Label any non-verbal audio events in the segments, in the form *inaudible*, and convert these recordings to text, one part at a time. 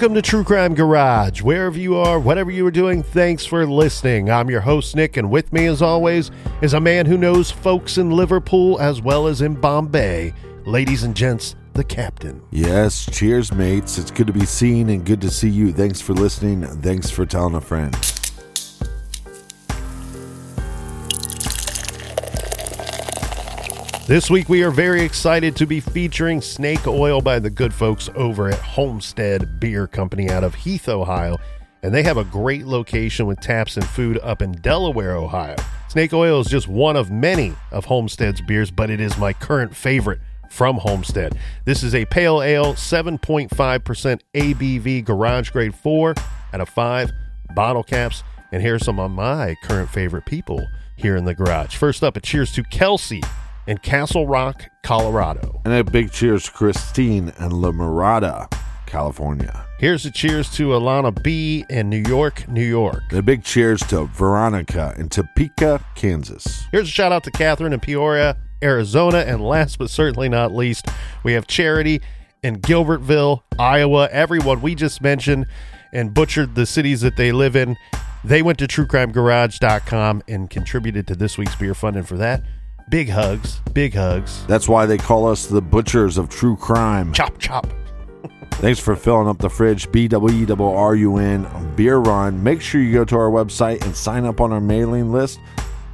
Welcome to True Crime Garage. Wherever you are, whatever you are doing, thanks for listening. I'm your host, Nick, and with me, as always, is a man who knows folks in Liverpool as well as in Bombay. Ladies and gents, the captain. Yes, cheers, mates. It's good to be seen and good to see you. Thanks for listening. Thanks for telling a friend. This week, we are very excited to be featuring Snake Oil by the good folks over at Homestead Beer Company out of Heath, Ohio. And they have a great location with taps and food up in Delaware, Ohio. Snake Oil is just one of many of Homestead's beers, but it is my current favorite from Homestead. This is a pale ale, 7.5% ABV, garage grade 4 out of 5 bottle caps. And here's some of my current favorite people here in the garage. First up, a cheers to Kelsey in Castle Rock, Colorado. And a big cheers to Christine and La Mirada, California. Here's a cheers to Alana B in New York, New York. And a big cheers to Veronica in Topeka, Kansas. Here's a shout out to Catherine in Peoria, Arizona. And last but certainly not least, we have Charity in Gilbertville, Iowa. Everyone we just mentioned and butchered the cities that they live in. They went to truecrimegarage.com and contributed to this week's beer fund. And for that, big hugs, big hugs. That's why they call us the butchers of true crime. Chop, chop. Thanks for filling up the fridge. B W E W R U N Beer Run. Make sure you go to our website and sign up on our mailing list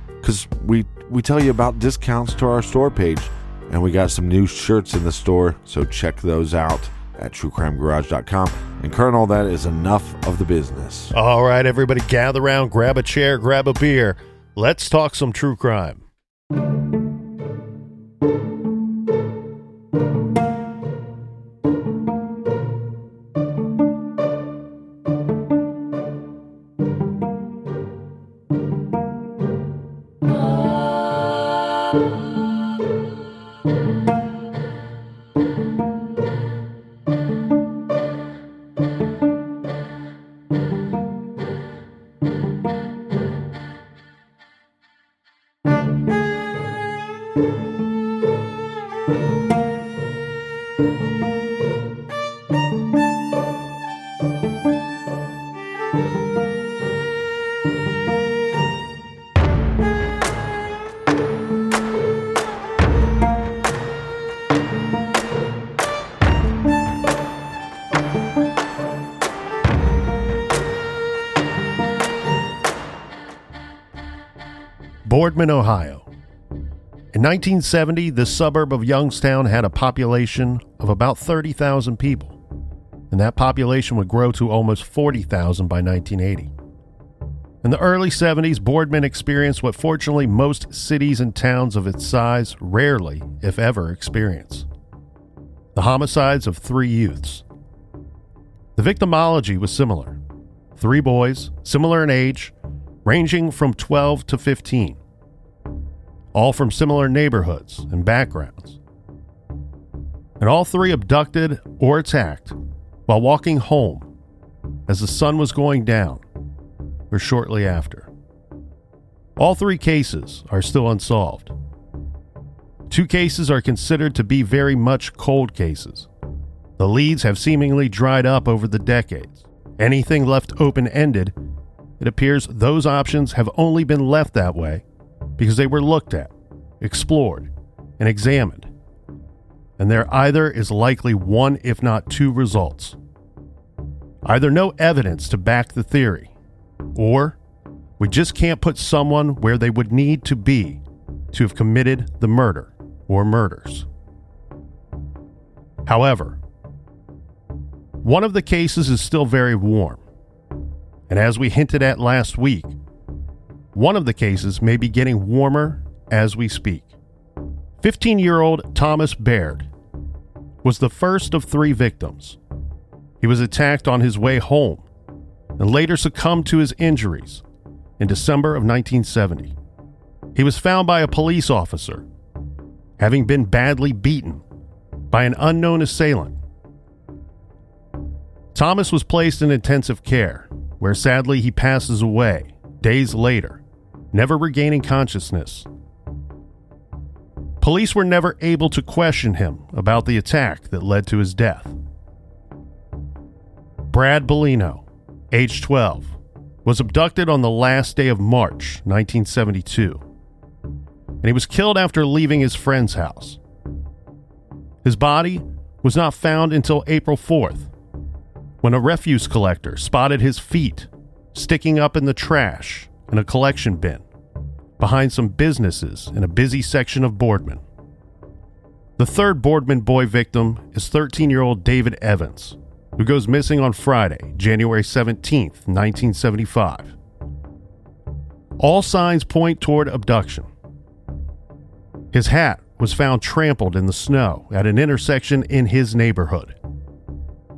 because we we tell you about discounts to our store page, and we got some new shirts in the store. So check those out at truecrimegarage.com. And Colonel, that is enough of the business. All right, everybody, gather around, grab a chair, grab a beer. Let's talk some true crime thank you Boardman, Ohio. In 1970, the suburb of Youngstown had a population of about 30,000 people, and that population would grow to almost 40,000 by 1980. In the early 70s, Boardman experienced what fortunately most cities and towns of its size rarely, if ever, experience the homicides of three youths. The victimology was similar. Three boys, similar in age, ranging from 12 to 15, all from similar neighborhoods and backgrounds. And all three abducted or attacked while walking home as the sun was going down or shortly after. All three cases are still unsolved. Two cases are considered to be very much cold cases. The leads have seemingly dried up over the decades. Anything left open ended, it appears those options have only been left that way because they were looked at, explored, and examined. And there either is likely one, if not two, results. Either no evidence to back the theory, or we just can't put someone where they would need to be to have committed the murder or murders. However, one of the cases is still very warm. And as we hinted at last week, one of the cases may be getting warmer as we speak. 15 year old Thomas Baird was the first of three victims. He was attacked on his way home and later succumbed to his injuries in December of 1970. He was found by a police officer having been badly beaten by an unknown assailant. Thomas was placed in intensive care, where sadly he passes away days later, never regaining consciousness. Police were never able to question him about the attack that led to his death. Brad Bellino, age 12, was abducted on the last day of March 1972 and he was killed after leaving his friend's house. His body was not found until April 4th, when a refuse collector spotted his feet sticking up in the trash in a collection bin behind some businesses in a busy section of Boardman. The third Boardman boy victim is 13 year old David Evans, who goes missing on Friday, January 17th, 1975. All signs point toward abduction. His hat was found trampled in the snow at an intersection in his neighborhood,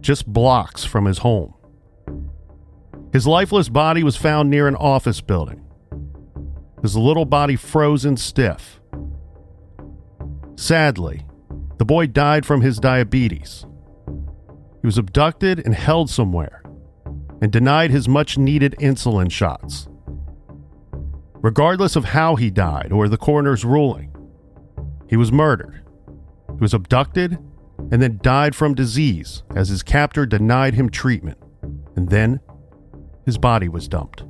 just blocks from his home. His lifeless body was found near an office building, his little body frozen stiff. Sadly, the boy died from his diabetes. He was abducted and held somewhere and denied his much needed insulin shots. Regardless of how he died or the coroner's ruling, he was murdered. He was abducted and then died from disease as his captor denied him treatment. And then his body was dumped.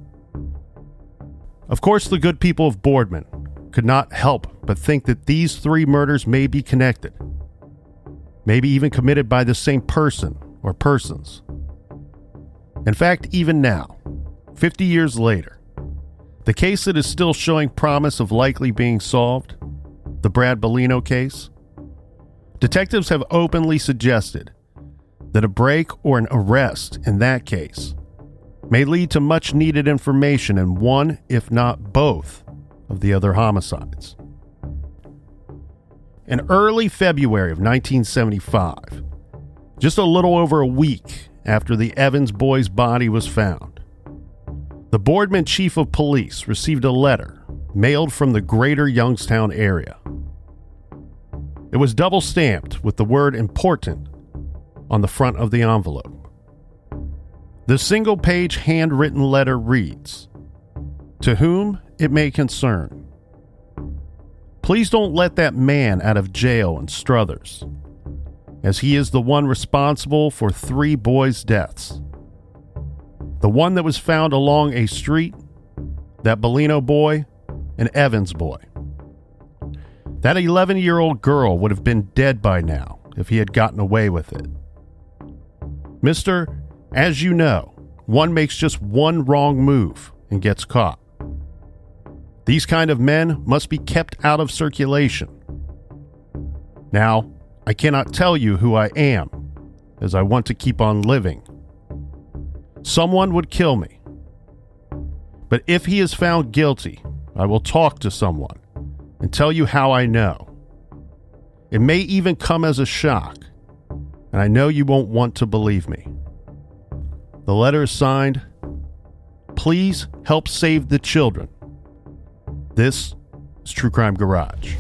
Of course, the good people of Boardman could not help but think that these three murders may be connected, maybe even committed by the same person or persons. In fact, even now, 50 years later, the case that is still showing promise of likely being solved the Brad Bellino case, detectives have openly suggested that a break or an arrest in that case may lead to much needed information in one, if not both, of the other homicides. In early February of 1975, just a little over a week after the Evans boy's body was found, the Boardman chief of police received a letter mailed from the greater Youngstown area. It was double stamped with the word important on the front of the envelope. The single page handwritten letter reads To whom it may concern. Please don't let that man out of jail in Struthers, as he is the one responsible for three boys' deaths. The one that was found along a street, that Bellino boy, and Evans boy. That 11 year old girl would have been dead by now if he had gotten away with it. Mister, as you know, one makes just one wrong move and gets caught. These kind of men must be kept out of circulation. Now, I cannot tell you who I am, as I want to keep on living. Someone would kill me. But if he is found guilty, I will talk to someone and tell you how I know. It may even come as a shock, and I know you won't want to believe me. The letter is signed please help save the children. This is True Crime Garage.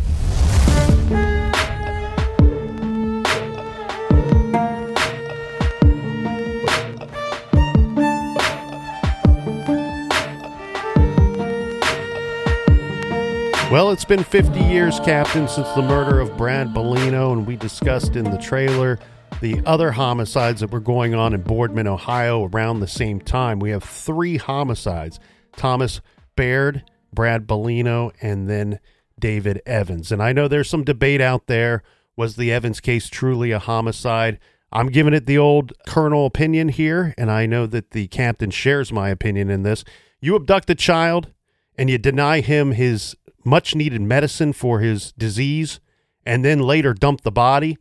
Well, it's been 50 years, Captain, since the murder of Brad Bellino, and we discussed in the trailer the other homicides that were going on in Boardman, Ohio around the same time. We have three homicides Thomas Baird, Brad Bellino, and then David Evans. And I know there's some debate out there. Was the Evans case truly a homicide? I'm giving it the old colonel opinion here, and I know that the captain shares my opinion in this. You abduct a child and you deny him his much needed medicine for his disease and then later dump the body,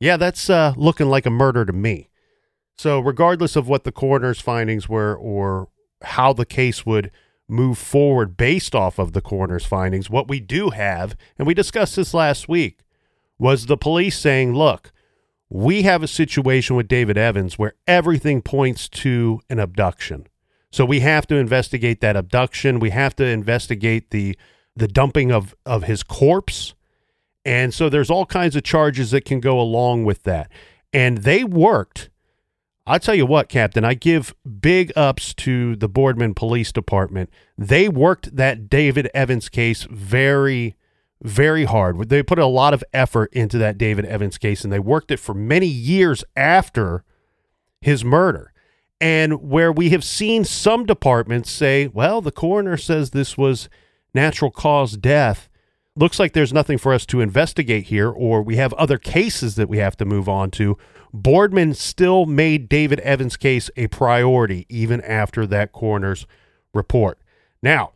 yeah, that's uh, looking like a murder to me. So, regardless of what the coroner's findings were or how the case would move forward based off of the coroner's findings, what we do have, and we discussed this last week, was the police saying, look, we have a situation with David Evans where everything points to an abduction. So we have to investigate that abduction. We have to investigate the the dumping of of his corpse. And so there's all kinds of charges that can go along with that. And they worked. I tell you what, Captain, I give big ups to the Boardman Police Department. They worked that David Evans case very, very hard. They put a lot of effort into that David Evans case, and they worked it for many years after his murder. And where we have seen some departments say, well, the coroner says this was natural cause death. Looks like there's nothing for us to investigate here, or we have other cases that we have to move on to. Boardman still made David Evans' case a priority even after that coroner's report. Now,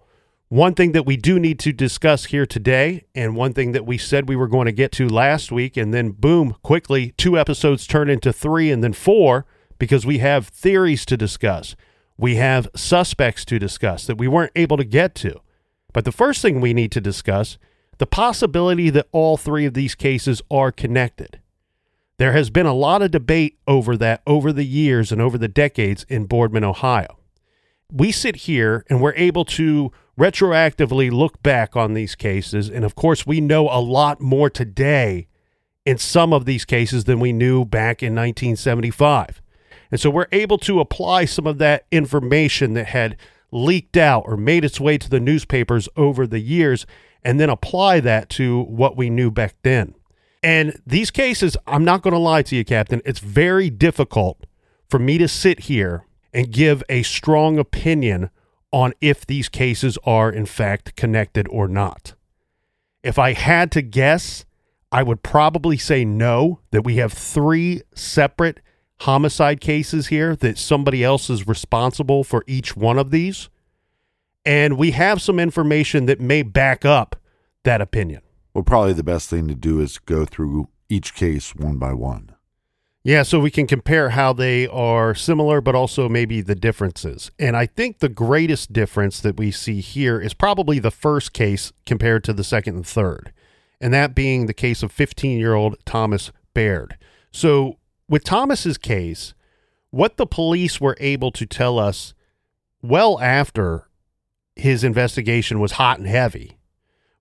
one thing that we do need to discuss here today, and one thing that we said we were going to get to last week, and then boom, quickly, two episodes turn into three and then four because we have theories to discuss. We have suspects to discuss that we weren't able to get to. But the first thing we need to discuss the possibility that all three of these cases are connected. There has been a lot of debate over that over the years and over the decades in Boardman, Ohio. We sit here and we're able to retroactively look back on these cases. And of course, we know a lot more today in some of these cases than we knew back in 1975. And so we're able to apply some of that information that had leaked out or made its way to the newspapers over the years and then apply that to what we knew back then. And these cases, I'm not going to lie to you, Captain, it's very difficult for me to sit here and give a strong opinion on if these cases are in fact connected or not. If I had to guess, I would probably say no, that we have three separate homicide cases here that somebody else is responsible for each one of these. And we have some information that may back up that opinion. Well, probably the best thing to do is go through each case one by one. Yeah, so we can compare how they are similar, but also maybe the differences. And I think the greatest difference that we see here is probably the first case compared to the second and third, and that being the case of 15 year old Thomas Baird. So with Thomas's case, what the police were able to tell us well after his investigation was hot and heavy.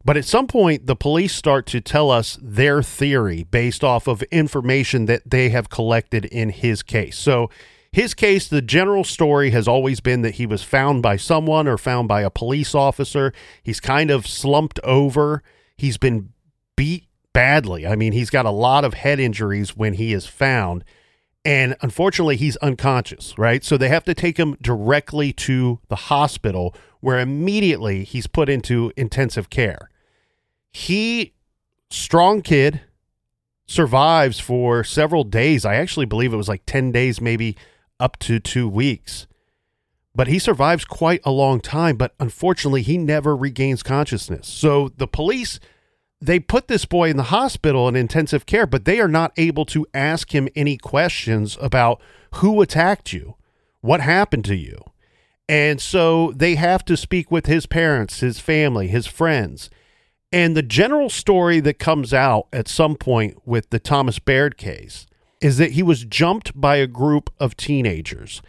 But at some point, the police start to tell us their theory based off of information that they have collected in his case. So, his case, the general story has always been that he was found by someone or found by a police officer. He's kind of slumped over. He's been beat badly. I mean, he's got a lot of head injuries when he is found. And unfortunately, he's unconscious, right? So they have to take him directly to the hospital where immediately he's put into intensive care. He, strong kid, survives for several days. I actually believe it was like 10 days, maybe up to two weeks. But he survives quite a long time. But unfortunately, he never regains consciousness. So the police they put this boy in the hospital in intensive care, but they are not able to ask him any questions about who attacked you, what happened to you. And so they have to speak with his parents, his family, his friends. And the general story that comes out at some point with the Thomas Baird case is that he was jumped by a group of teenagers.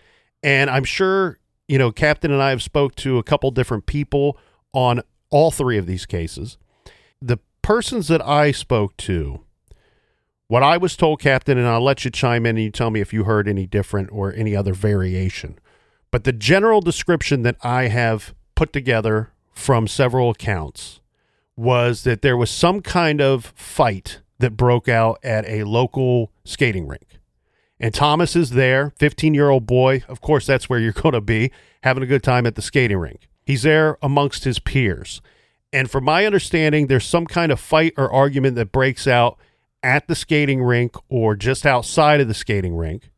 And I'm sure you know, Captain and I have spoke to a couple different people on all three of these cases. The persons that I spoke to, what I was told, Captain, and I'll let you chime in and you tell me if you heard any different or any other variation. But the general description that I have put together from several accounts was that there was some kind of fight that broke out at a local skating rink. And Thomas is there, 15 year old boy. Of course, that's where you're *laughs* going to be, having a good time at the skating rink. He's there amongst his peers. And from my understanding, there's some kind of fight or argument that breaks out at the skating rink or just outside of the skating rink,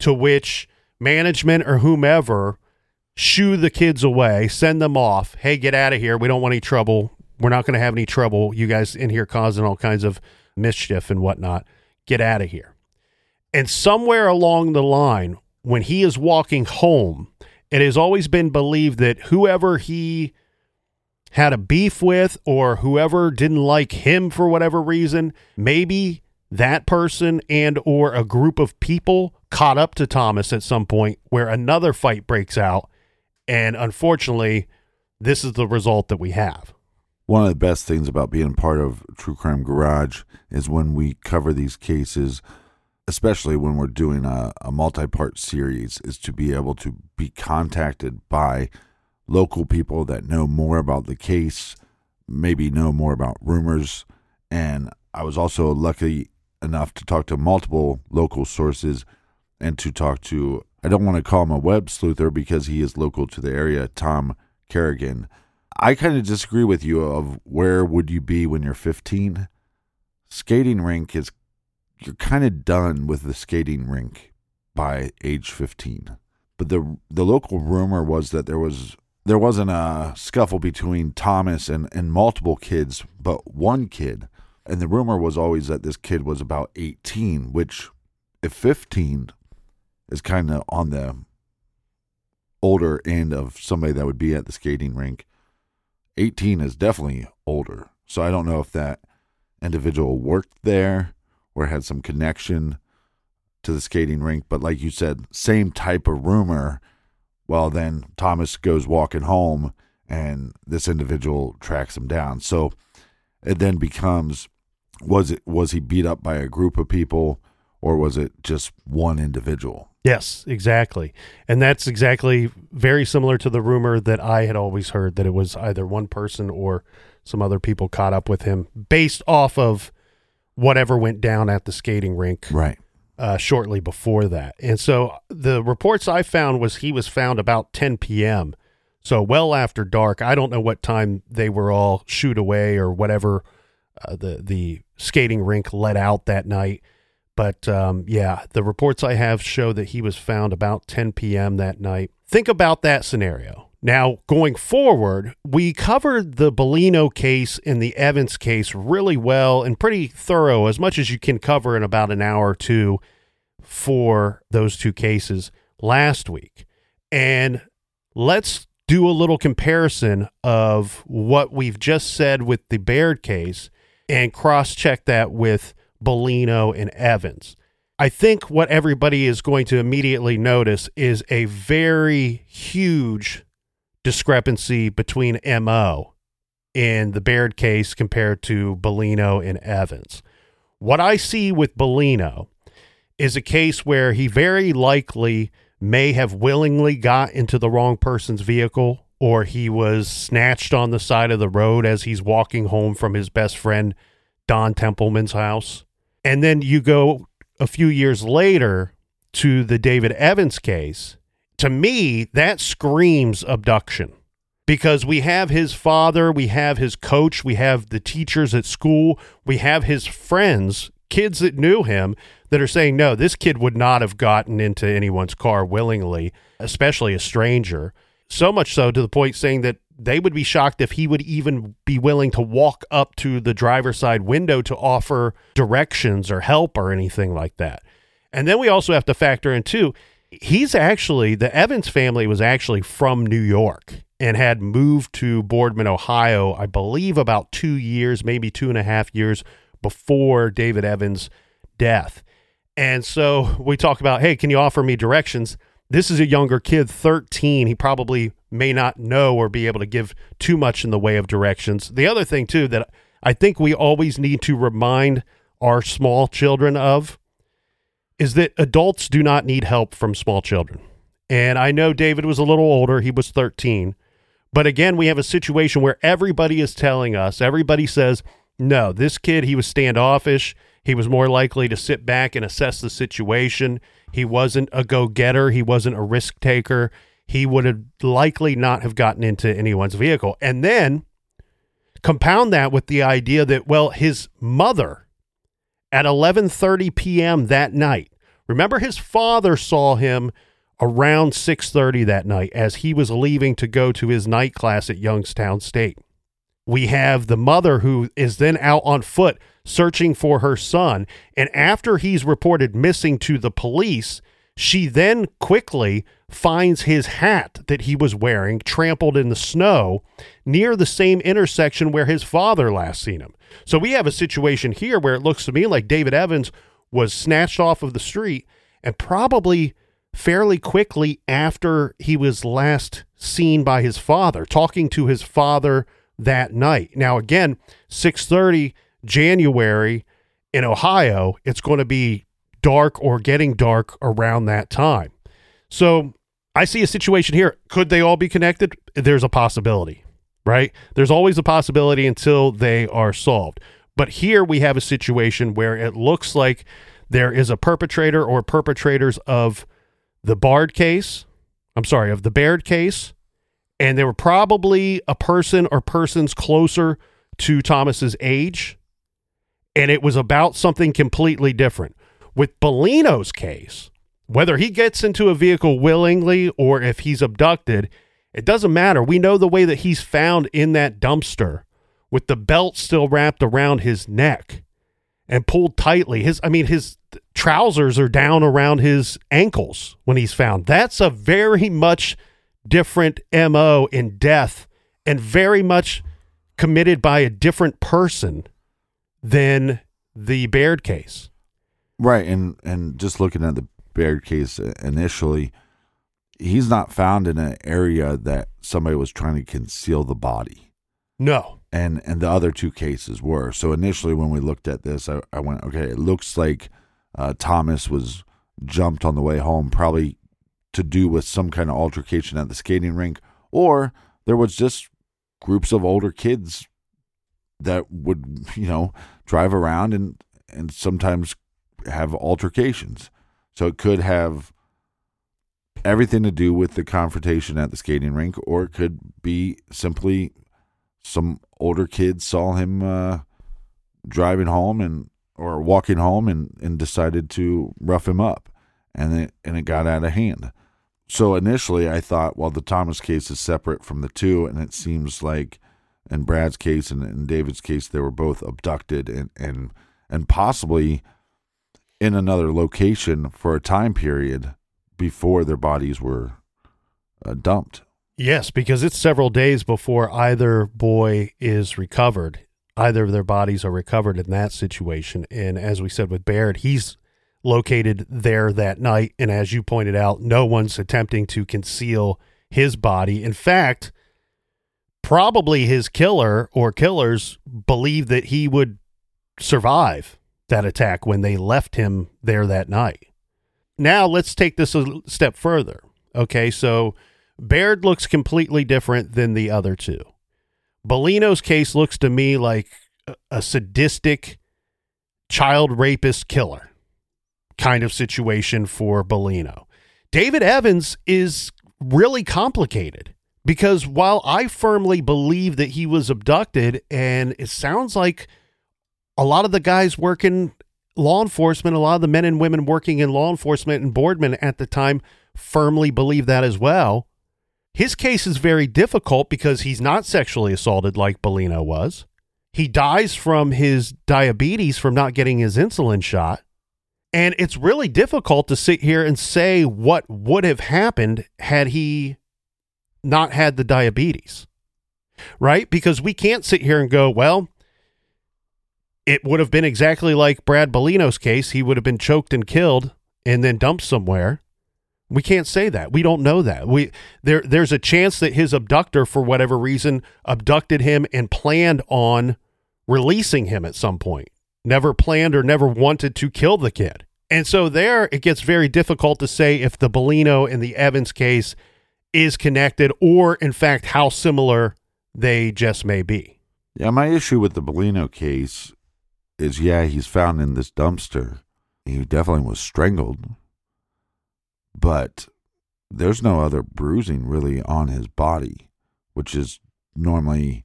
to which management or whomever shoo the kids away, send them off. Hey, get out of here. We don't want any trouble. We're not going to have any trouble. You guys in here causing all kinds of mischief and whatnot. Get out of here. And somewhere along the line, when he is walking home, it has always been believed that whoever he had a beef with or whoever didn't like him for whatever reason, maybe that person and or a group of people caught up to Thomas at some point where another fight breaks out and unfortunately this is the result that we have. One of the best things about being part of True Crime Garage is when we cover these cases especially when we're doing a, a multi-part series is to be able to be contacted by local people that know more about the case maybe know more about rumors and i was also lucky enough to talk to multiple local sources and to talk to i don't want to call him a web sleuther because he is local to the area tom kerrigan i kind of disagree with you of where would you be when you're 15 skating rink is you're kind of done with the skating rink by age 15. But the the local rumor was that there was there wasn't a scuffle between Thomas and, and multiple kids, but one kid. And the rumor was always that this kid was about 18, which if 15 is kind of on the older end of somebody that would be at the skating rink, 18 is definitely older. So I don't know if that individual worked there or had some connection to the skating rink. But like you said, same type of rumor. Well, then Thomas goes walking home and this individual tracks him down. So it then becomes was it was he beat up by a group of people or was it just one individual? Yes, exactly. And that's exactly very similar to the rumor that I had always heard that it was either one person or some other people caught up with him based off of whatever went down at the skating rink right uh, shortly before that. And so the reports I found was he was found about 10 p.m. So well after dark. I don't know what time they were all shoot away or whatever uh, the the skating rink let out that night. But um, yeah, the reports I have show that he was found about 10 p.m. that night. Think about that scenario. Now, going forward, we covered the Bellino case and the Evans case really well and pretty thorough, as much as you can cover in about an hour or two for those two cases last week. And let's do a little comparison of what we've just said with the Baird case and cross check that with Bellino and Evans. I think what everybody is going to immediately notice is a very huge discrepancy between MO in the Baird case compared to Bellino and Evans. What I see with Bellino is a case where he very likely may have willingly got into the wrong person's vehicle or he was snatched on the side of the road as he's walking home from his best friend Don Templeman's house. And then you go a few years later to the David Evans case to me, that screams abduction because we have his father, we have his coach, we have the teachers at school, we have his friends, kids that knew him that are saying, no, this kid would not have gotten into anyone's car willingly, especially a stranger. So much so to the point saying that they would be shocked if he would even be willing to walk up to the driver's side window to offer directions or help or anything like that. And then we also have to factor in, too, he's actually the Evans family was actually from New York and had moved to Boardman, Ohio, I believe about two years, maybe two and a half years before David Evans' death. And so we talk about, hey, can you offer me directions? This is a younger kid, 13. He probably may not know or be able to give too much in the way of directions. The other thing, too, that I think we always need to remind our small children of is that adults do not need help from small children. And I know David was a little older, he was 13. But again, we have a situation where everybody is telling us, everybody says, no, this kid, he was standoffish. He was more likely to sit back and assess the situation. He wasn't a go getter. He wasn't a risk taker. He would have likely not have gotten into anyone's vehicle. And then compound that with the idea that, well, his mother at 11:30 p.m. that night. Remember his father saw him around 6:30 that night as he was leaving to go to his night class at Youngstown State. We have the mother who is then out on foot searching for her son. And after he's reported missing to the police, she then quickly finds his hat that he was wearing trampled in the snow near the same intersection where his father last seen him. So we have a situation here where it looks to me like David Evans was snatched off of the street and probably fairly quickly after he was last seen by his father, talking to his father that night. Now again, 6:30 January in Ohio, it's going to be dark or getting dark around that time. So, I see a situation here. Could they all be connected? There's a possibility, right? There's always a possibility until they are solved. But here we have a situation where it looks like there is a perpetrator or perpetrators of the Bard case. I'm sorry, of the Baird case and they were probably a person or persons closer to Thomas's age, and it was about something completely different. With Bellino's case, whether he gets into a vehicle willingly or if he's abducted, it doesn't matter. We know the way that he's found in that dumpster with the belt still wrapped around his neck and pulled tightly. His I mean his trousers are down around his ankles when he's found. That's a very much different MO in death and very much committed by a different person than the Baird case. Right, and and just looking at the Baird case initially, he's not found in an area that somebody was trying to conceal the body. No. And and the other two cases were. So initially when we looked at this, I, I went, okay, it looks like uh, Thomas was jumped on the way home, probably to do with some kind of altercation at the skating rink, or there was just groups of older kids that would, you know, drive around and and sometimes have altercations. So it could have everything to do with the confrontation at the skating rink, or it could be simply some older kids saw him uh, driving home and or walking home and, and decided to rough him up, and it and it got out of hand so initially I thought, well, the Thomas case is separate from the two, and it seems like in Brad's case and in David's case, they were both abducted and and and possibly in another location for a time period before their bodies were uh, dumped. Yes, because it's several days before either boy is recovered. Either of their bodies are recovered in that situation. And as we said with Baird, he's located there that night. And as you pointed out, no one's attempting to conceal his body. In fact, probably his killer or killers believed that he would survive that attack when they left him there that night. Now, let's take this a step further. Okay, so Baird looks completely different than the other two. Bellino's case looks to me like a sadistic child rapist killer kind of situation for Bellino. David Evans is really complicated because while I firmly believe that he was abducted, and it sounds like a lot of the guys working law enforcement, a lot of the men and women working in law enforcement and Boardman at the time firmly believe that as well. His case is very difficult because he's not sexually assaulted like Bellino was. He dies from his diabetes from not getting his insulin shot. And it's really difficult to sit here and say what would have happened had he not had the diabetes, right? Because we can't sit here and go, well, it would have been exactly like Brad Bellino's case. He would have been choked and killed and then dumped somewhere. We can't say that. We don't know that. We there there's a chance that his abductor for whatever reason abducted him and planned on releasing him at some point. Never planned or never wanted to kill the kid. And so there it gets very difficult to say if the Bellino and the Evans case is connected or in fact how similar they just may be. Yeah, my issue with the Bellino case is yeah, he's found in this dumpster. He definitely was strangled. But there's no other bruising really on his body, which is normally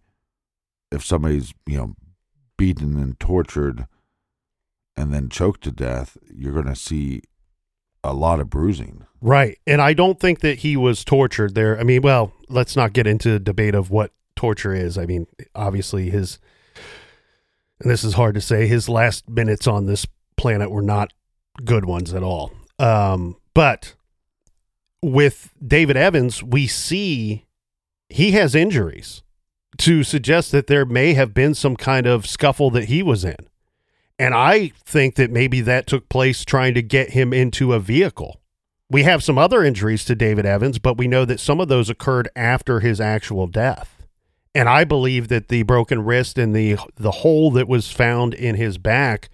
if somebody's, you know, beaten and tortured and then choked to death, you're going to see a lot of bruising. Right. And I don't think that he was tortured there. I mean, well, let's not get into the debate of what torture is. I mean, obviously his and this is hard to say, his last minutes on this planet were not good ones at all. Um, but with David Evans, we see he has injuries to suggest that there may have been some kind of scuffle that he was in. And I think that maybe that took place trying to get him into a vehicle. We have some other injuries to David Evans, but we know that some of those occurred after his actual death. And I believe that the broken wrist and the the hole that was found in his back,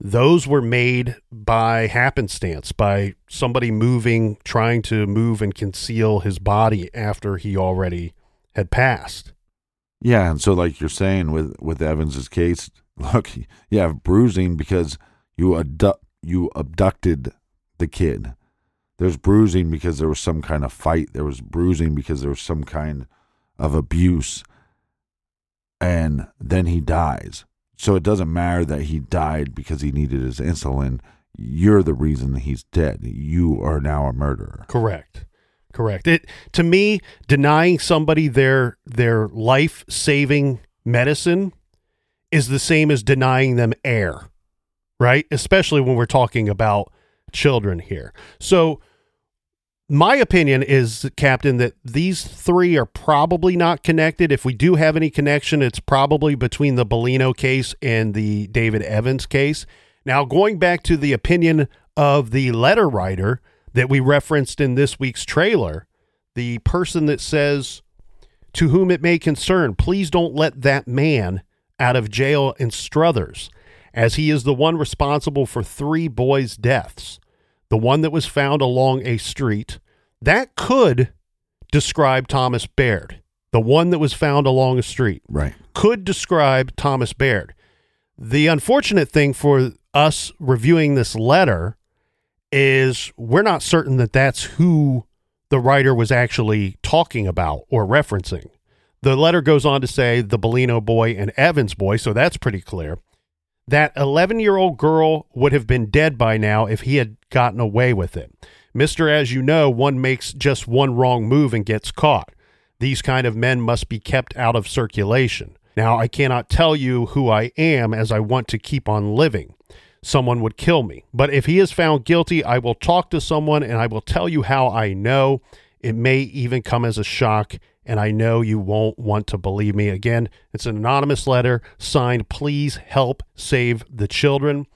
those were made by happenstance, by somebody moving, trying to move and conceal his body after he already had passed. Yeah, and so like you're saying with with Evans's case, look, *laughs* you have bruising because you abdu- you abducted the kid. There's bruising because there was some kind of fight. There was bruising because there was some kind of abuse. And then he dies. So it doesn't matter that he died because he needed his insulin. You're the reason he's dead. You are now a murderer. Correct. Correct. It to me, denying somebody their their life saving medicine is the same as denying them air, right? Especially when we're talking about children here. So my opinion is, Captain, that these three are probably not connected. If we do have any connection, it's probably between the Bellino case and the David Evans case. Now, going back to the opinion of the letter writer that we referenced in this week's trailer, the person that says, To whom it may concern, please don't let that man out of jail in Struthers, as he is the one responsible for three boys' deaths the one that was found along a street, that could describe Thomas Baird. The one that was found along a street Right. could describe Thomas Baird. The unfortunate thing for us reviewing this letter is we're not certain that that's who the writer was actually talking about or referencing. The letter goes on to say the Bellino boy and Evans boy, so that's pretty clear. That 11 year old girl would have been dead by now if he had gotten away with it. Mister, as you know, one makes just one wrong move and gets caught. These kind of men must be kept out of circulation. Now, I cannot tell you who I am as I want to keep on living. Someone would kill me. But if he is found guilty, I will talk to someone and I will tell you how I know. It may even come as a shock, and I know you won't want to believe me. Again, it's an anonymous letter signed, Please help save the children.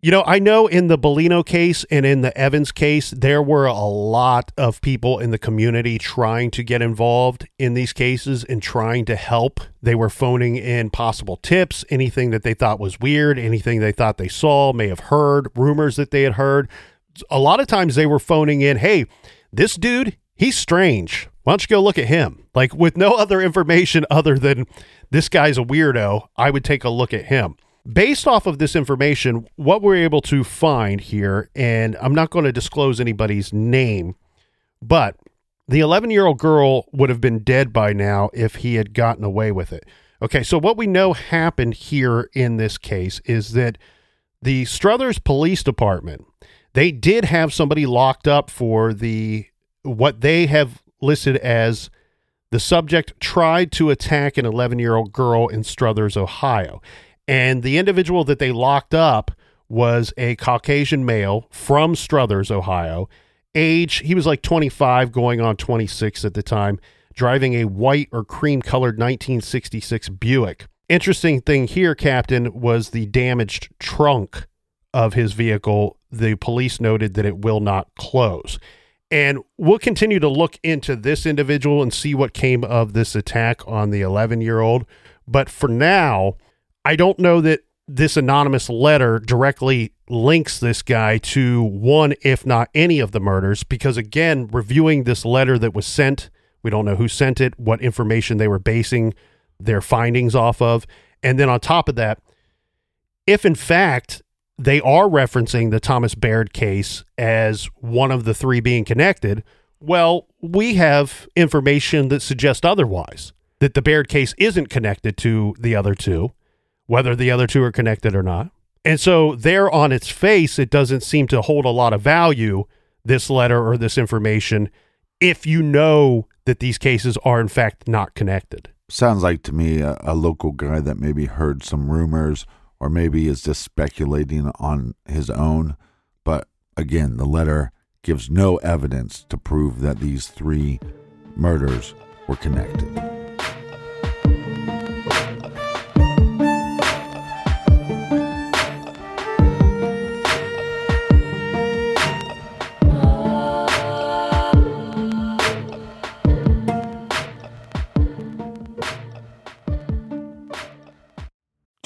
You know, I know in the Bellino case and in the Evans case, there were a lot of people in the community trying to get involved in these cases and trying to help. They were phoning in possible tips, anything that they thought was weird, anything they thought they saw, may have heard, rumors that they had heard. A lot of times they were phoning in, hey, this dude, he's strange. Why don't you go look at him? Like with no *laughs* other information other than this guy's a weirdo, I would take a look at him based off of this information, what we're able to find here, and I'm not going to disclose anybody's name, but the 11 year old girl would have been dead by now if he had gotten away with it. Okay, so what we know happened here in this case is that the Struthers Police Department, they did have somebody locked up for the what they have listed as the subject tried to attack an 11 year old girl in Struthers, Ohio. And the individual that they locked up was a Caucasian male from Struthers, Ohio. Age, he was like 25, going on 26 at the time, driving a white or cream colored 1966 Buick. Interesting thing here, Captain, was the damaged trunk of his vehicle. The police noted that it will not close. And we'll continue to look into this individual and see what came of this attack on the 11 year old. But for now, I don't know that this anonymous letter directly links this guy to one, if not any of the murders, because again, reviewing this letter that was sent, we don't know who sent it, what information they were basing their findings off of. And then on top of that, if in fact they are referencing the Thomas Baird case as one of the three being connected, well, we have information that suggests otherwise, that the Baird case isn't connected to the other two, whether the other two are connected or not. And so, there on its face, it doesn't seem to hold a lot of value, this letter or this information, if you know that these cases are in fact not connected. Sounds like to me a, a local guy that maybe heard some rumors or maybe is just speculating on his own. But again, the letter gives no evidence to prove that these three murders were connected.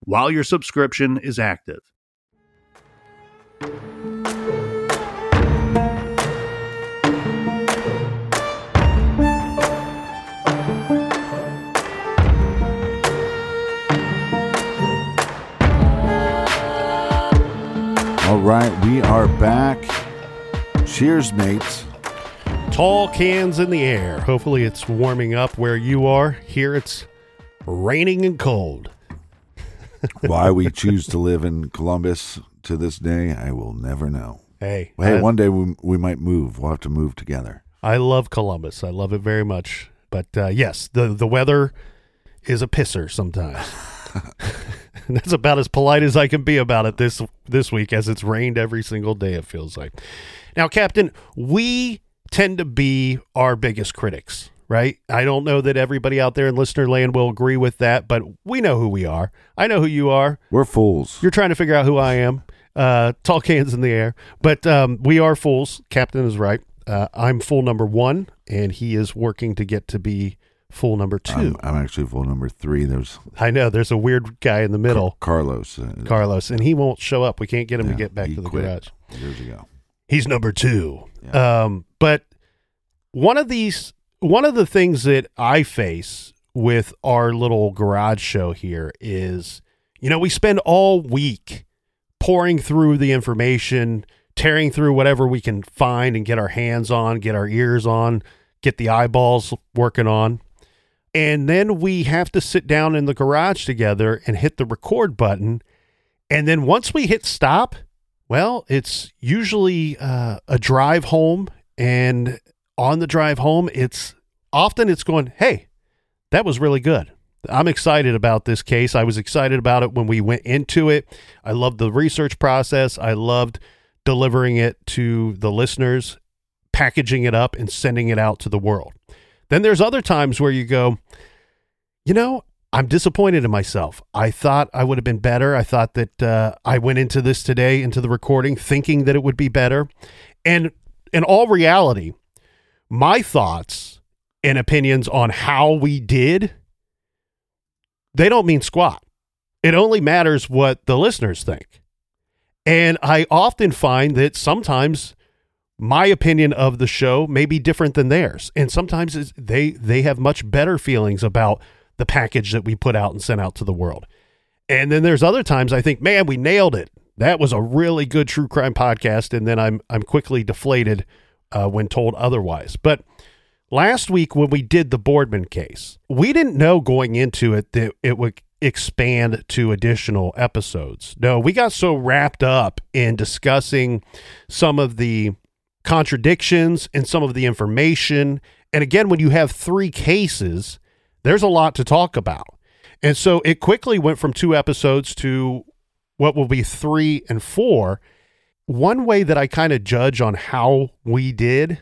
while your subscription is active. All right, we are back. Cheers, mates. Tall cans in the air. Hopefully, it's warming up where you are. Here, it's raining and cold. *laughs* Why we choose to live in Columbus to this day, I will never know. Hey, Hey, I, one day we, we might move. We'll have to move together. I love Columbus. I love it very much. But uh, yes, the the weather is a pisser sometimes. *laughs* that's about as polite as I can be about it this this week, as it's rained every single day. It feels like. Now, Captain, we tend to be our biggest critics, right? I don't know that everybody out there in listener land will agree with that, but we know who we are. I know who you are. We're fools. You're trying to figure out who I am. Uh, tall cans in the air, but um, we are fools. Captain is right. Uh, I'm full number one, and he is working to get to be full number 2 I'm, I'm actually full number three. There's I know there's a weird guy in the middle, Carlos. Uh, Carlos, and he won't show up. We can't get him to get back to the quit garage. Years ago. He's number two. Yeah. Um, but one of these, one of the things that I face with our little garage show here is, you know, we spend all week pouring through the information, tearing through whatever we can find and get our hands on, get our ears on, get the eyeballs working on. And then we have to sit down in the garage together and hit the record button. And then once we hit stop, well, it's usually uh, a drive home, and on the drive home, it's often it's going, "Hey, that was really good. I'm excited about this case. I was excited about it when we went into it. I loved the research process. I loved delivering it to the listeners, packaging it up, and sending it out to the world." Then there's other times where you go, you know, I'm disappointed in myself. I thought I would have been better. I thought that uh, I went into this today, into the recording, thinking that it would be better. And in all reality, my thoughts and opinions on how we did, they don't mean squat. It only matters what the listeners think. And I often find that sometimes my opinion of the show may be different than theirs. And sometimes they they have much better feelings about the package that we put out and sent out to the world. And then there's other times I think, man, we nailed it. That was a really good true crime podcast. And then I'm I'm quickly deflated uh, when told otherwise. But last week when we did the Boardman case, we didn't know going into it that it would expand to additional episodes. No, we got so wrapped up in discussing some of the contradictions and some of the information. And again, when you have three cases, there's a lot to talk about. And so it quickly went from two episodes to what will be three and four. One way that I kind of judge on how we did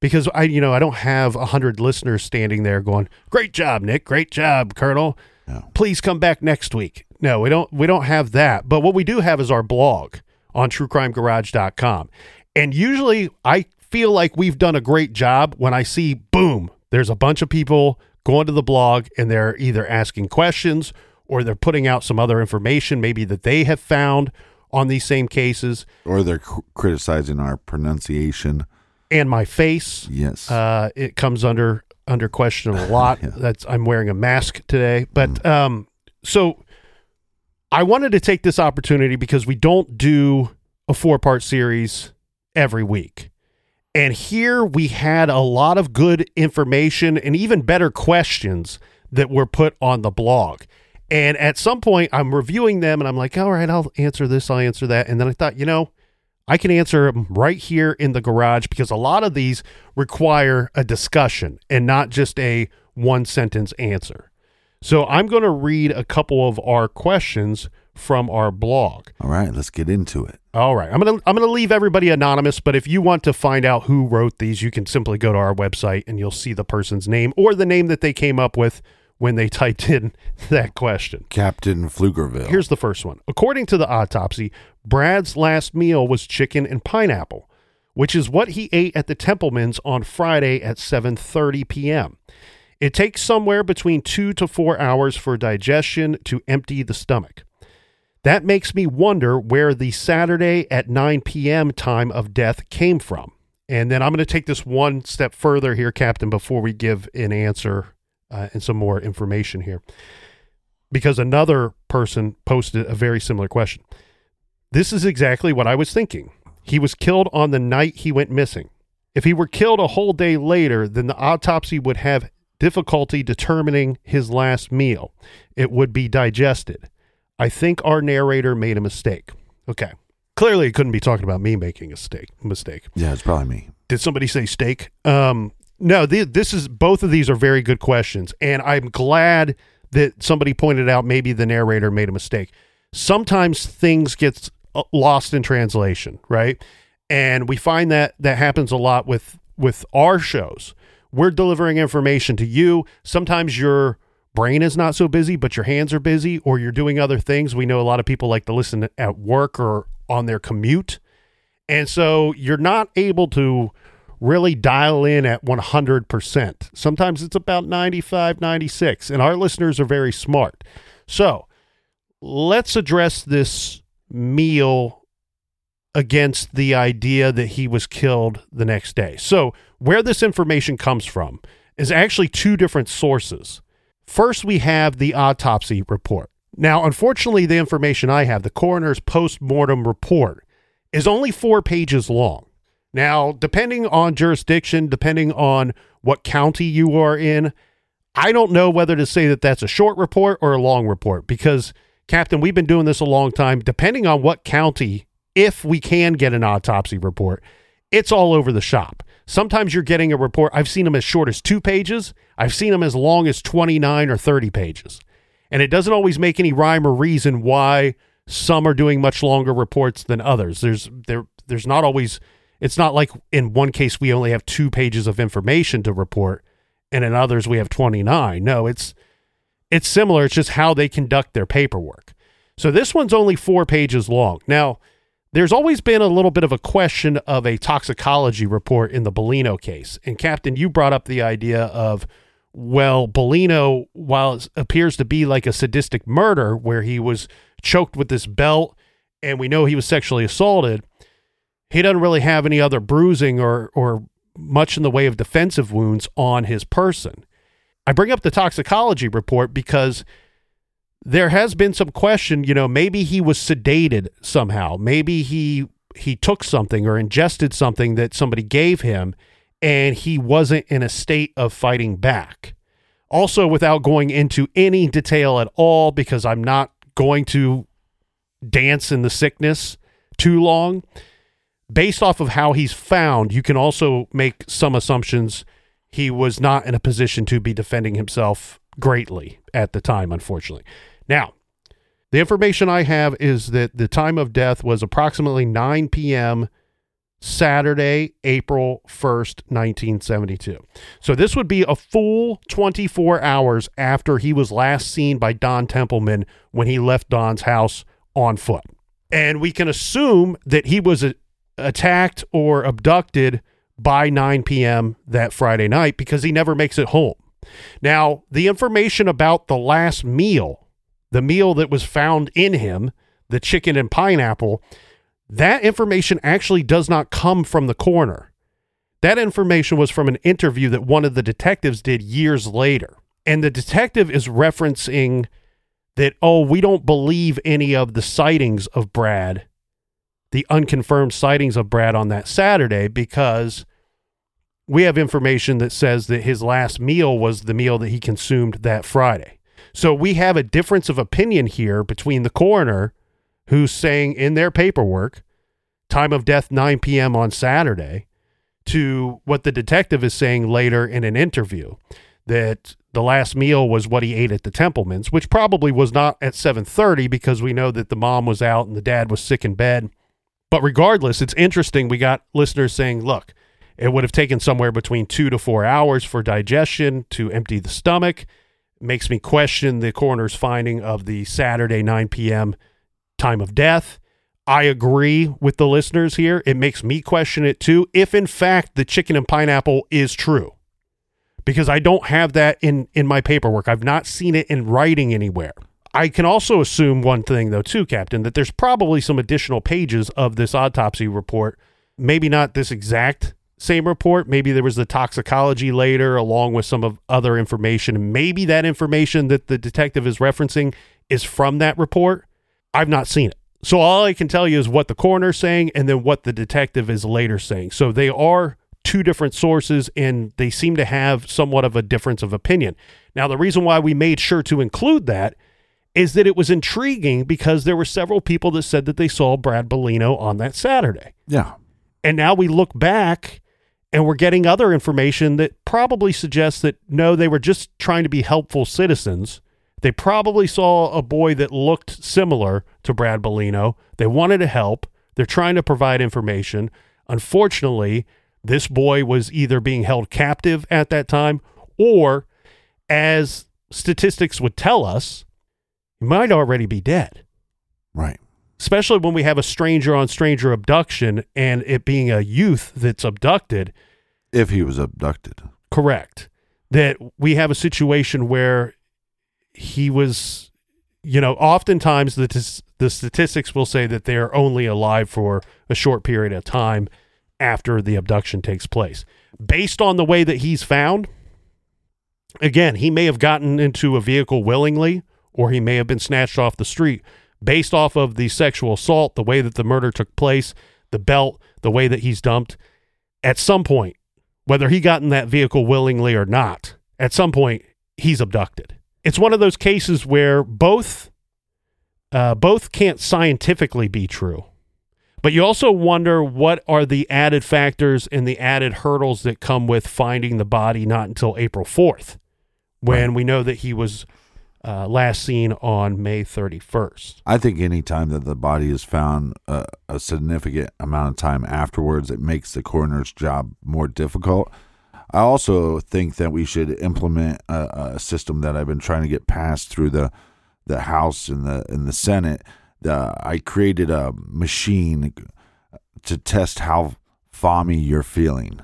because I, you know, I don't have a hundred listeners standing there going, "Great job, Nick! Great job, Colonel! No. Please come back next week." No, we don't. We don't have that. But what we do have is our blog on TrueCrimeGarage.com, and usually I feel like we've done a great job when I see, boom, there's a bunch of people going to the blog and they're either asking questions or they're putting out some other information, maybe that they have found on these same cases, Or they're cr- criticizing our pronunciation. and my face. Yes. Uh, it comes under under question a *laughs* lot. Yeah. That's I'm wearing a mask today, but um, so I wanted to take this opportunity because we don't do a four part series every week, and here we had a lot of good information and even better questions that were put on the blog. And at some point, I'm reviewing them, and I'm like, all right, I'll answer this, I'll answer that, and then I thought, you know. I can answer them right here in the garage because a lot of these require a discussion and not just a one sentence answer. So I'm going to read a couple of our questions from our blog. All right, let's get into it. All right, I'm going to I'm going to leave everybody anonymous, but if you want to find out who wrote these, you can simply go to our website and you'll see the person's name or the name that they came up with when they typed in *laughs* that question. Captain Pflugerville. Here's the first one. According to the autopsy, Brad's last meal was chicken and pineapple, which is what he ate at the Templeman's on Friday at 7:30 p.m. It takes somewhere between 2 to 4 hours for digestion to empty the stomach. That makes me wonder where the Saturday at 9 p.m. time of death came from. And then I'm going to take this one step further here, Captain, before we give an answer uh, and some more information here because another person posted a very similar question. This is exactly what I was thinking. He was killed on the night he went missing. If he were killed a whole day later, then the autopsy would have difficulty determining his last meal. It would be digested. I think our narrator made a mistake. Okay. Clearly, it couldn't be talking about me making a steak, mistake. yeah, it's probably me. Did somebody say steak? Um, no, th- this is both of these are very good questions, and I'm glad that somebody pointed out maybe the narrator made a mistake. Sometimes things get uh, lost in translation, right? And we find that that happens a lot with with our shows. We're delivering information to you. Sometimes your brain is not so busy, but your hands are busy, or you're doing other things. We know a lot of people like to listen at work or on their commute. And so you're not able to really dial in at 100%. Sometimes it's about 95, 96, and our listeners are very smart. So let's address this meal against the idea that he was killed the next day. So, where this information comes from is actually two different sources. First, we have the autopsy report. Now, unfortunately, the information I have, the coroner's post mortem report, is only four pages long. Now, depending on jurisdiction, depending on what county you are in, I don't know whether to say that that's a short report or a long report because, Captain, we've been doing this a long time. Depending on what county, if we can get an autopsy report, it's all over the shop. Sometimes you're getting a report. I've seen them as short as two pages, I've seen them as long as 29 or 30 pages. And it doesn't always make any rhyme or reason why some are doing much longer reports than others. There's there there's not always it's not like in one case we only have two pages of information to report and in others we have 29. No, it's it's similar. It's just how they conduct their paperwork. So this one's only 4 pages long. Now, there's always been a little bit of a question of a toxicology report in the Bellino case. And Captain, you brought up the idea of well, Bellino, while it appears to be like a sadistic murder where he was choked with this belt and we know he was sexually assaulted, he doesn't really have any other bruising or or much in the way of defensive wounds on his person. I bring up the toxicology report because there has been some question, you know, maybe he was sedated somehow. Maybe he he took something or ingested something that somebody gave him and he wasn't in a state of fighting back. Also without going into any detail at all because I'm not going to dance in the sickness too long. Based off of how he's found, you can also make some assumptions he was not in a position to be defending himself greatly at the time, unfortunately. Now, the information I have is that the time of death was approximately 9 p.m. Saturday, April 1st, 1972. So this would be a full 24 hours after he was last seen by Don Templeman when he left Don's house on foot. And we can assume that he was attacked or abducted by 9 p.m. that Friday night because he never makes it home. Now, the information about the last meal, the meal that was found in him, the chicken and pineapple, that information actually does not come from the coroner. That information was from an interview that one of the detectives did years later. And the detective is referencing that, oh, we don't believe any of the sightings of Brad, the unconfirmed sightings of Brad on that Saturday, because we have information that says that his last meal was the meal that he consumed that Friday. So we have a difference of opinion here between the coroner, who's saying in their paperwork, time of death 9 p.m. on Saturday, to what the detective is saying later in an interview that the last meal was what he ate at the Templeman's, which probably was not at 7:30 because we know that the mom was out and the dad was sick in bed. But regardless, it's interesting. We got listeners saying, "Look, it would have taken somewhere between two to four hours for digestion to empty the stomach." Makes me question the coroner's finding of the Saturday 9 p.m. time of death. I agree with the listeners here. It makes me question it too, if in fact the chicken and pineapple is true. Because I don't have that in, in my paperwork. I've not seen it in writing anywhere. I can also assume one thing, though, too, Captain, that there's probably some additional pages of this autopsy report. Maybe not this exact same report. Maybe there was the toxicology later, along with some of other information. Maybe that information that the detective is referencing is from that report. I've not seen it. So all I can tell you is what the coroner's saying and then what the detective is later saying. So they are two different sources and they seem to have somewhat of a difference of opinion. Now, the reason why we made sure to include that is that it was intriguing because there were several people that said that they saw Brad Bellino on that Saturday. Yeah. And now we look back and we're getting other information that probably suggests that no, they were just trying to be helpful citizens. They probably saw a boy that looked similar to Brad Bellino. They wanted to help. They're trying to provide information. Unfortunately, this boy was either being held captive at that time or, as statistics would tell us, might already be dead Right. especially when we have a stranger on stranger abduction and it being a youth that's abducted. If he was abducted. Correct. That we have a situation where he was, you know, oftentimes the tis- the statistics will say that they're only alive for a short period of time after the abduction takes place. Based on the way that he's found, again, he may have gotten into a vehicle willingly or he may have been snatched off the street based off of the sexual assault, the way that the murder took place, the belt, the way that he's dumped. At some point, whether he got in that vehicle willingly or not, at some point he's abducted. It's one of those cases where both uh, both can't scientifically be true. But you also wonder what are the added factors and the added hurdles that come with finding the body not until April 4th, when we know that he was uh, last seen on May 31st. I think any time that the body is found uh, a significant amount of time afterwards, it makes the coroner's job more difficult. I also think that we should implement a, a system that I've been trying to get passed through the the House and the and the Senate. I created a machine to test how foggy you're feeling.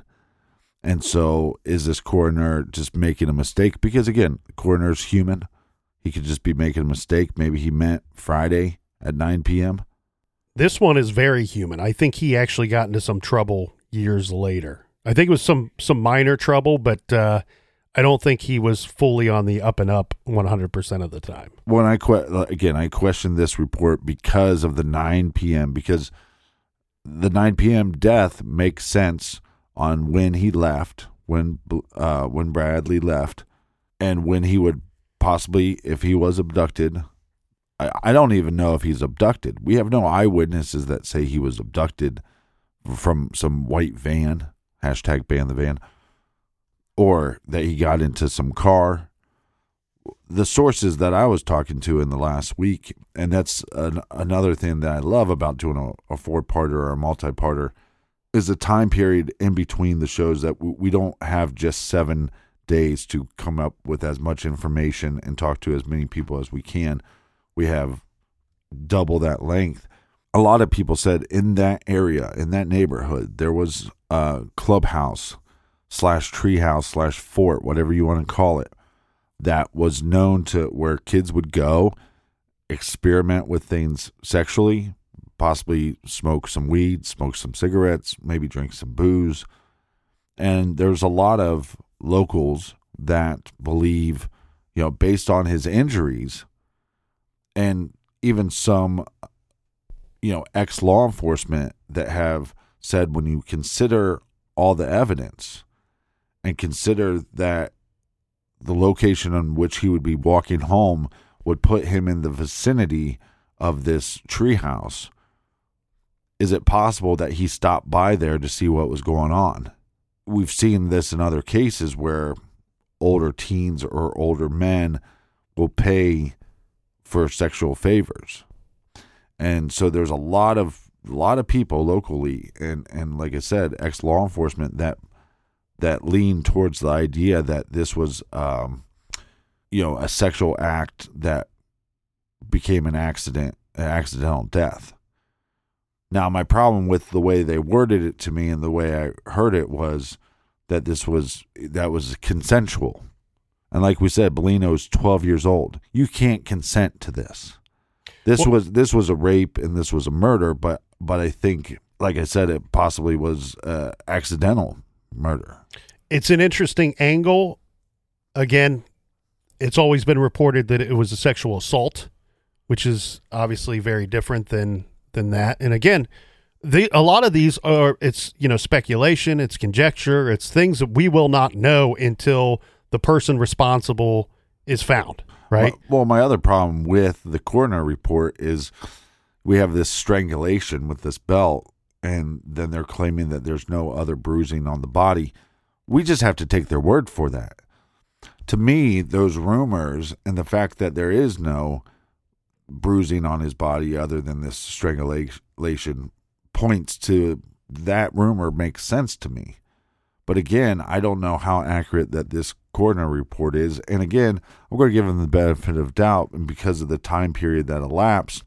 And so, is this coroner just making a mistake? Because again, coroner's human. He could just be making a mistake. Maybe he meant Friday at 9 p.m. This one is very human. I think he actually got into some trouble years later. I think it was some some minor trouble, but uh, I don't think he was fully on the up and up 100% of the time. When I que- again, I questioned this report because of the 9 p.m. because the 9 p.m. death makes sense on when he left, when uh, when Bradley left, and when he would possibly, if he was abducted. I, I don't even know if he's abducted. We have no eyewitnesses that say he was abducted from some white van. Hashtag ban the van. Or that he got into some car. The sources that I was talking to in the last week, and that's an, another thing that I love about doing a, a four parter or a multi parter, is the time period in between the shows that we, we don't have just seven days to come up with as much information and talk to as many people as we can. We have double that length. A lot of people said in that area, in that neighborhood, there was a clubhouse slash treehouse slash fort, whatever you want to call it, that was known to where kids would go experiment with things sexually, possibly smoke some weed, smoke some cigarettes, maybe drink some booze. And there's a lot of locals that believe, you know, based on his injuries and even some, you know, ex law enforcement that have said when you consider all the evidence and consider that the location on which he would be walking home would put him in the vicinity of this treehouse. Is it possible that he stopped by there to see what was going on? We've seen this in other cases where older teens or older men will pay for sexual favors. And so there's a lot of a lot of people locally and and like I said, ex law enforcement that that lean towards the idea that this was um you know a sexual act that became an accident an accidental death. Now my problem with the way they worded it to me and the way I heard it was that this was that was consensual. And like we said, Bellino's 12 years old. You can't consent to this. This well, was this was a rape and this was a murder, but but I think like I said it possibly was uh, accidental murder. It's an interesting angle. Again, it's always been reported that it was a sexual assault, which is obviously very different than than that. And again, the a lot of these are it's you know speculation, it's conjecture, it's things that we will not know until the person responsible is found. Right. Well, well my other problem with the coroner report is we have this strangulation with this belt, and then they're claiming that there's no other bruising on the body. We just have to take their word for that. To me, those rumors and the fact that there is no bruising on his body other than this strangulation points to that rumor makes sense to me. But again, I don't know how accurate that this coroner report is. And again, I'm going to give him the benefit of doubt. And because of the time period that elapsed,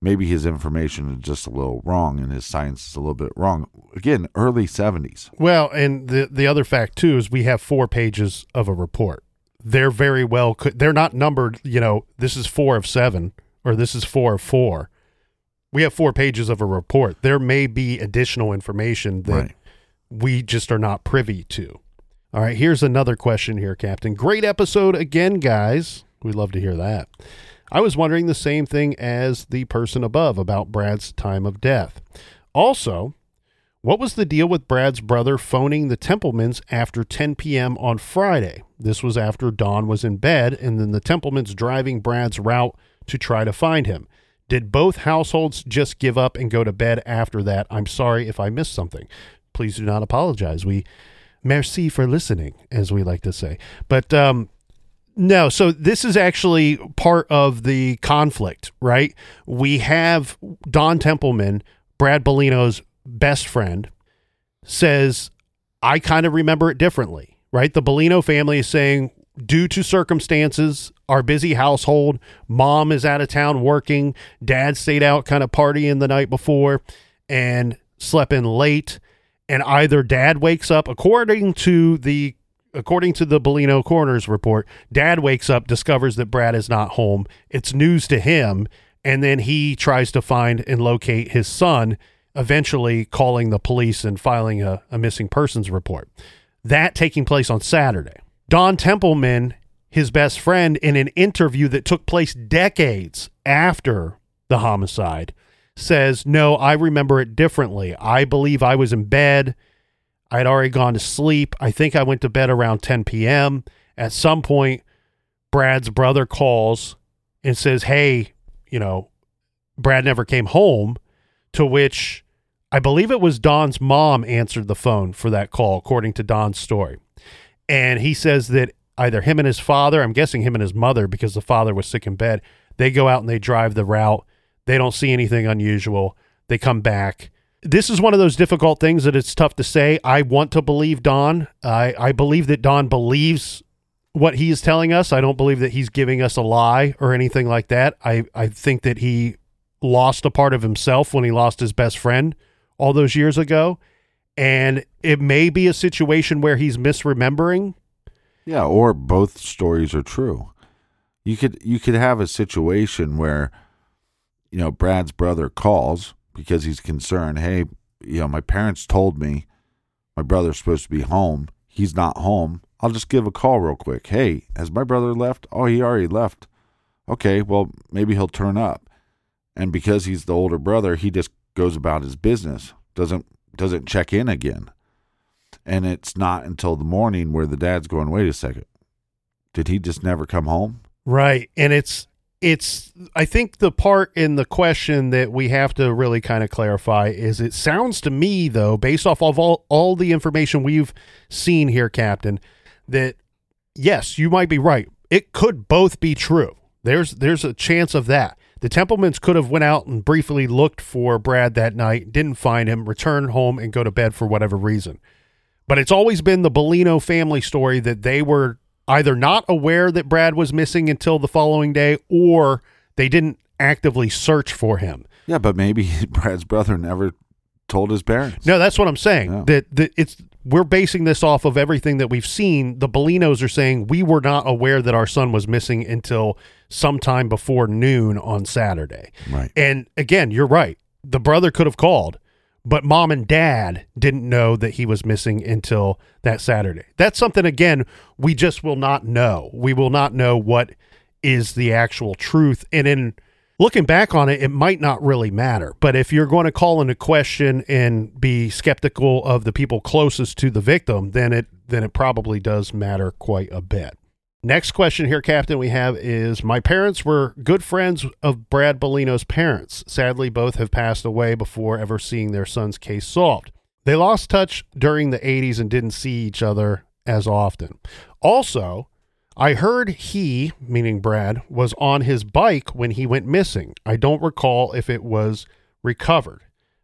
maybe his information is just a little wrong and his science is a little bit wrong. Again, early 70s. Well, and the the other fact too is we have four pages of a report. They're very well they're not numbered, you know, this is 4 of 7 or this is 4 of 4. We have four pages of a report. There may be additional information that right. we just are not privy to. All right, here's another question here, Captain. Great episode again, guys. We'd love to hear that. I was wondering the same thing as the person above about Brad's time of death. Also, what was the deal with Brad's brother phoning the Templemans after 10 p.m. on Friday? This was after Don was in bed, and then the Templemans driving Brad's route to try to find him. Did both households just give up and go to bed after that? I'm sorry if I missed something. Please do not apologize. We merci for listening, as we like to say. But um, no, so this is actually part of the conflict, right? We have Don Templeman, Brad Bellino's best friend, says, I kind of remember it differently, right? The Bellino family is saying, due to circumstances, our busy household, mom is out of town working, dad stayed out kind of partying the night before and slept in late. And either dad wakes up, according to the according to the Bellino coroner's report, dad wakes up, discovers that Brad is not home. It's news to him. And then he tries to find and locate his son, eventually calling the police and filing a, a missing persons report. That taking place on Saturday. Don Templeman, his best friend, in an interview that took place decades after the homicide, says, No, I remember it differently. I believe I was in bed I had already gone to sleep. I think I went to bed around 10 p.m. At some point, Brad's brother calls and says, Hey, you know, Brad never came home. To which I believe it was Don's mom answered the phone for that call, according to Don's story. And he says that either him and his father, I'm guessing him and his mother, because the father was sick in bed, they go out and they drive the route. They don't see anything unusual. They come back this is one of those difficult things that it's tough to say. I want to believe Don. I, I believe that Don believes what he is telling us. I don't believe that he's giving us a lie or anything like that. I, I think that he lost a part of himself when he lost his best friend all those years ago. And it may be a situation where he's misremembering. Yeah, or both stories are true. You could you could have a situation where you know Brad's brother calls because he's concerned, hey, you know, my parents told me my brother's supposed to be home. He's not home. I'll just give a call real quick. Hey, has my brother left? Oh, he already left. Okay, well, maybe he'll turn up. And because he's the older brother, he just goes about his business. Doesn't doesn't check in again. And it's not until the morning where the dad's going, "Wait a second. Did he just never come home?" Right. And it's it's I think the part in the question that we have to really kind of clarify is it sounds to me though, based off of all, all the information we've seen here, Captain, that yes, you might be right. It could both be true. There's there's a chance of that. The Templemans could have went out and briefly looked for Brad that night, didn't find him, return home and go to bed for whatever reason. But it's always been the Bellino family story that they were either not aware that Brad was missing until the following day or they didn't actively search for him. Yeah, but maybe *laughs* Brad's brother never told his parents. No, that's what I'm saying. Yeah. That, that it's we're basing this off of everything that we've seen. The Bellinos are saying we were not aware that our son was missing until sometime before noon on Saturday. Right. And again, you're right. The brother could have called, but mom and dad didn't know that he was missing until that Saturday. That's something again we just will not know. We will not know what is the actual truth. And in looking back on it, it might not really matter. But if you're going to call into question and be skeptical of the people closest to the victim, then it then it probably does matter quite a bit. Next question here, Captain, we have is My parents were good friends of Brad Bellino's parents. Sadly, both have passed away before ever seeing their son's case solved. They lost touch during the 80s and didn't see each other as often. Also, I heard he, meaning Brad, was on his bike when he went missing. I don't recall if it was recovered.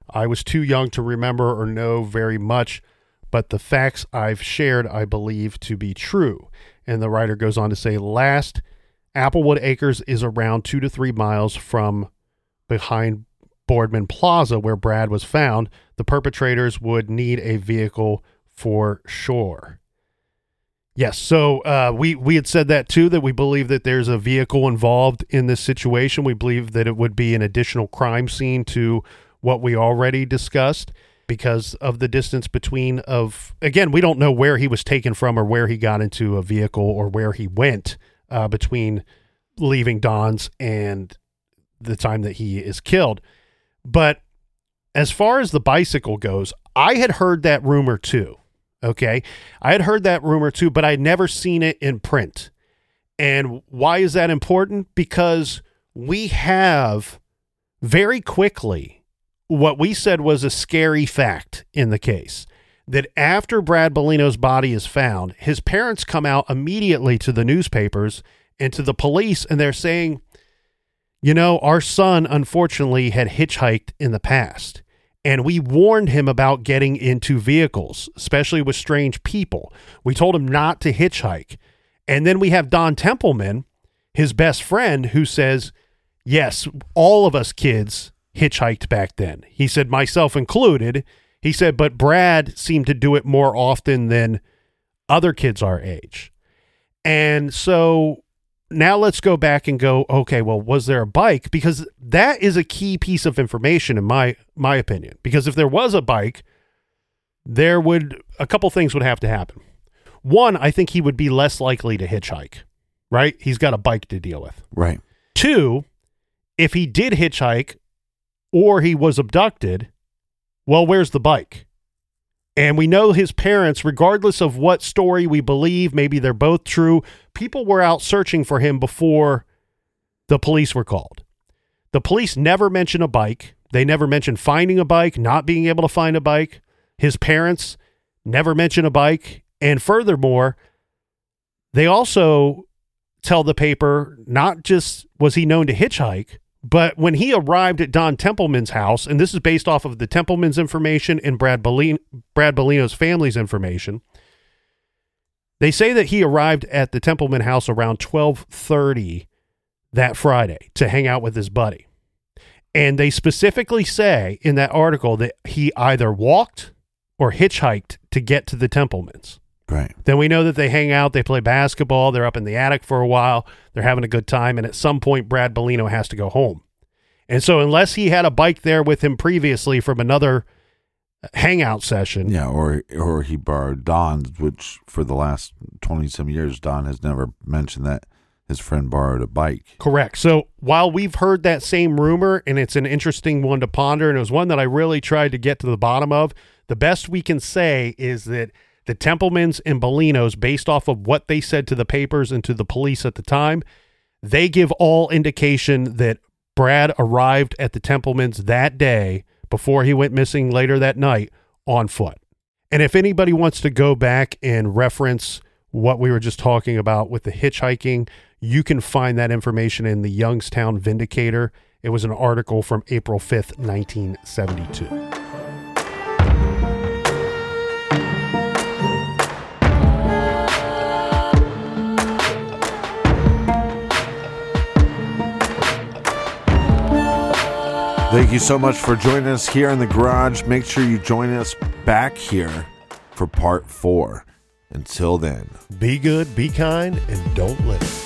I was too young to remember or know very much, but the facts I've shared I believe to be true. And the writer goes on to say, last Applewood Acres is around two to three miles from behind Boardman Plaza, where Brad was found. The perpetrators would need a vehicle for sure. Yes, so uh, we we had said that too that we believe that there's a vehicle involved in this situation. We believe that it would be an additional crime scene to what we already discussed because of the distance between of again we don't know where he was taken from or where he got into a vehicle or where he went uh, between leaving Don's and the time that he is killed. But as far as the bicycle goes, I had heard that rumor too. Okay. I had heard that rumor too, but I'd never seen it in print. And why is that important? Because we have very quickly what we said was a scary fact in the case that after Brad Bellino's body is found, his parents come out immediately to the newspapers and to the police, and they're saying, you know, our son unfortunately had hitchhiked in the past. And we warned him about getting into vehicles, especially with strange people. We told him not to hitchhike. And then we have Don Templeman, his best friend, who says, Yes, all of us kids hitchhiked back then. He said, myself included. He said, but Brad seemed to do it more often than other kids our age. And so now let's go back and go, okay, well, was there a bike? Because that is a key piece of information in my my opinion. Because if there was a bike, there would a couple things would have to happen. One, I think he would be less likely to hitchhike, right? He's got a bike to deal with. Right. Two, if he did hitchhike or he was abducted, well, where's the bike? And we know his parents, regardless of what story we believe, maybe they're both true, people were out searching for him before the police were called. The police never mention a bike. They never mention finding a bike, not being able to find a bike. His parents never mention a bike. And furthermore, they also tell the paper not just was he known to hitchhike, But when he arrived at Don Templeman's house, and this is based off of the Templeman's information and Brad, Bellino, Brad Bellino's family's information, they say that he arrived at the Templeman house around 1230 that Friday to hang out with his buddy. And they specifically say in that article that he either walked or hitchhiked to get to the Templemans. Right. Then we know that they hang out, they play basketball, they're up in the attic for a while, they're having a good time, and at some point, Brad Bellino has to go home. And so, unless he had a bike there with him previously from another uh, hangout session, Yeah, or or he borrowed Don's, which for the last twenty some years, Don has never mentioned that his friend borrowed a bike. Correct. So while we've heard that same rumor, and it's an interesting one to ponder, and it was one that I really tried to get to the bottom of, the best we can say is that the Templemans and Bellinos, based off of what they said to the papers and to the police at the time, they give all indication that Brad arrived at the Templemans that day before he went missing later that night on foot. And if anybody wants to go back and reference what we were just talking about with the hitchhiking, you can find that information in the Youngstown Vindicator. It was an article from April 5th, 1972. Thank you so much for joining us here in the garage. Make sure you join us back here for part four. Until then, Be good, be kind, and don't litter.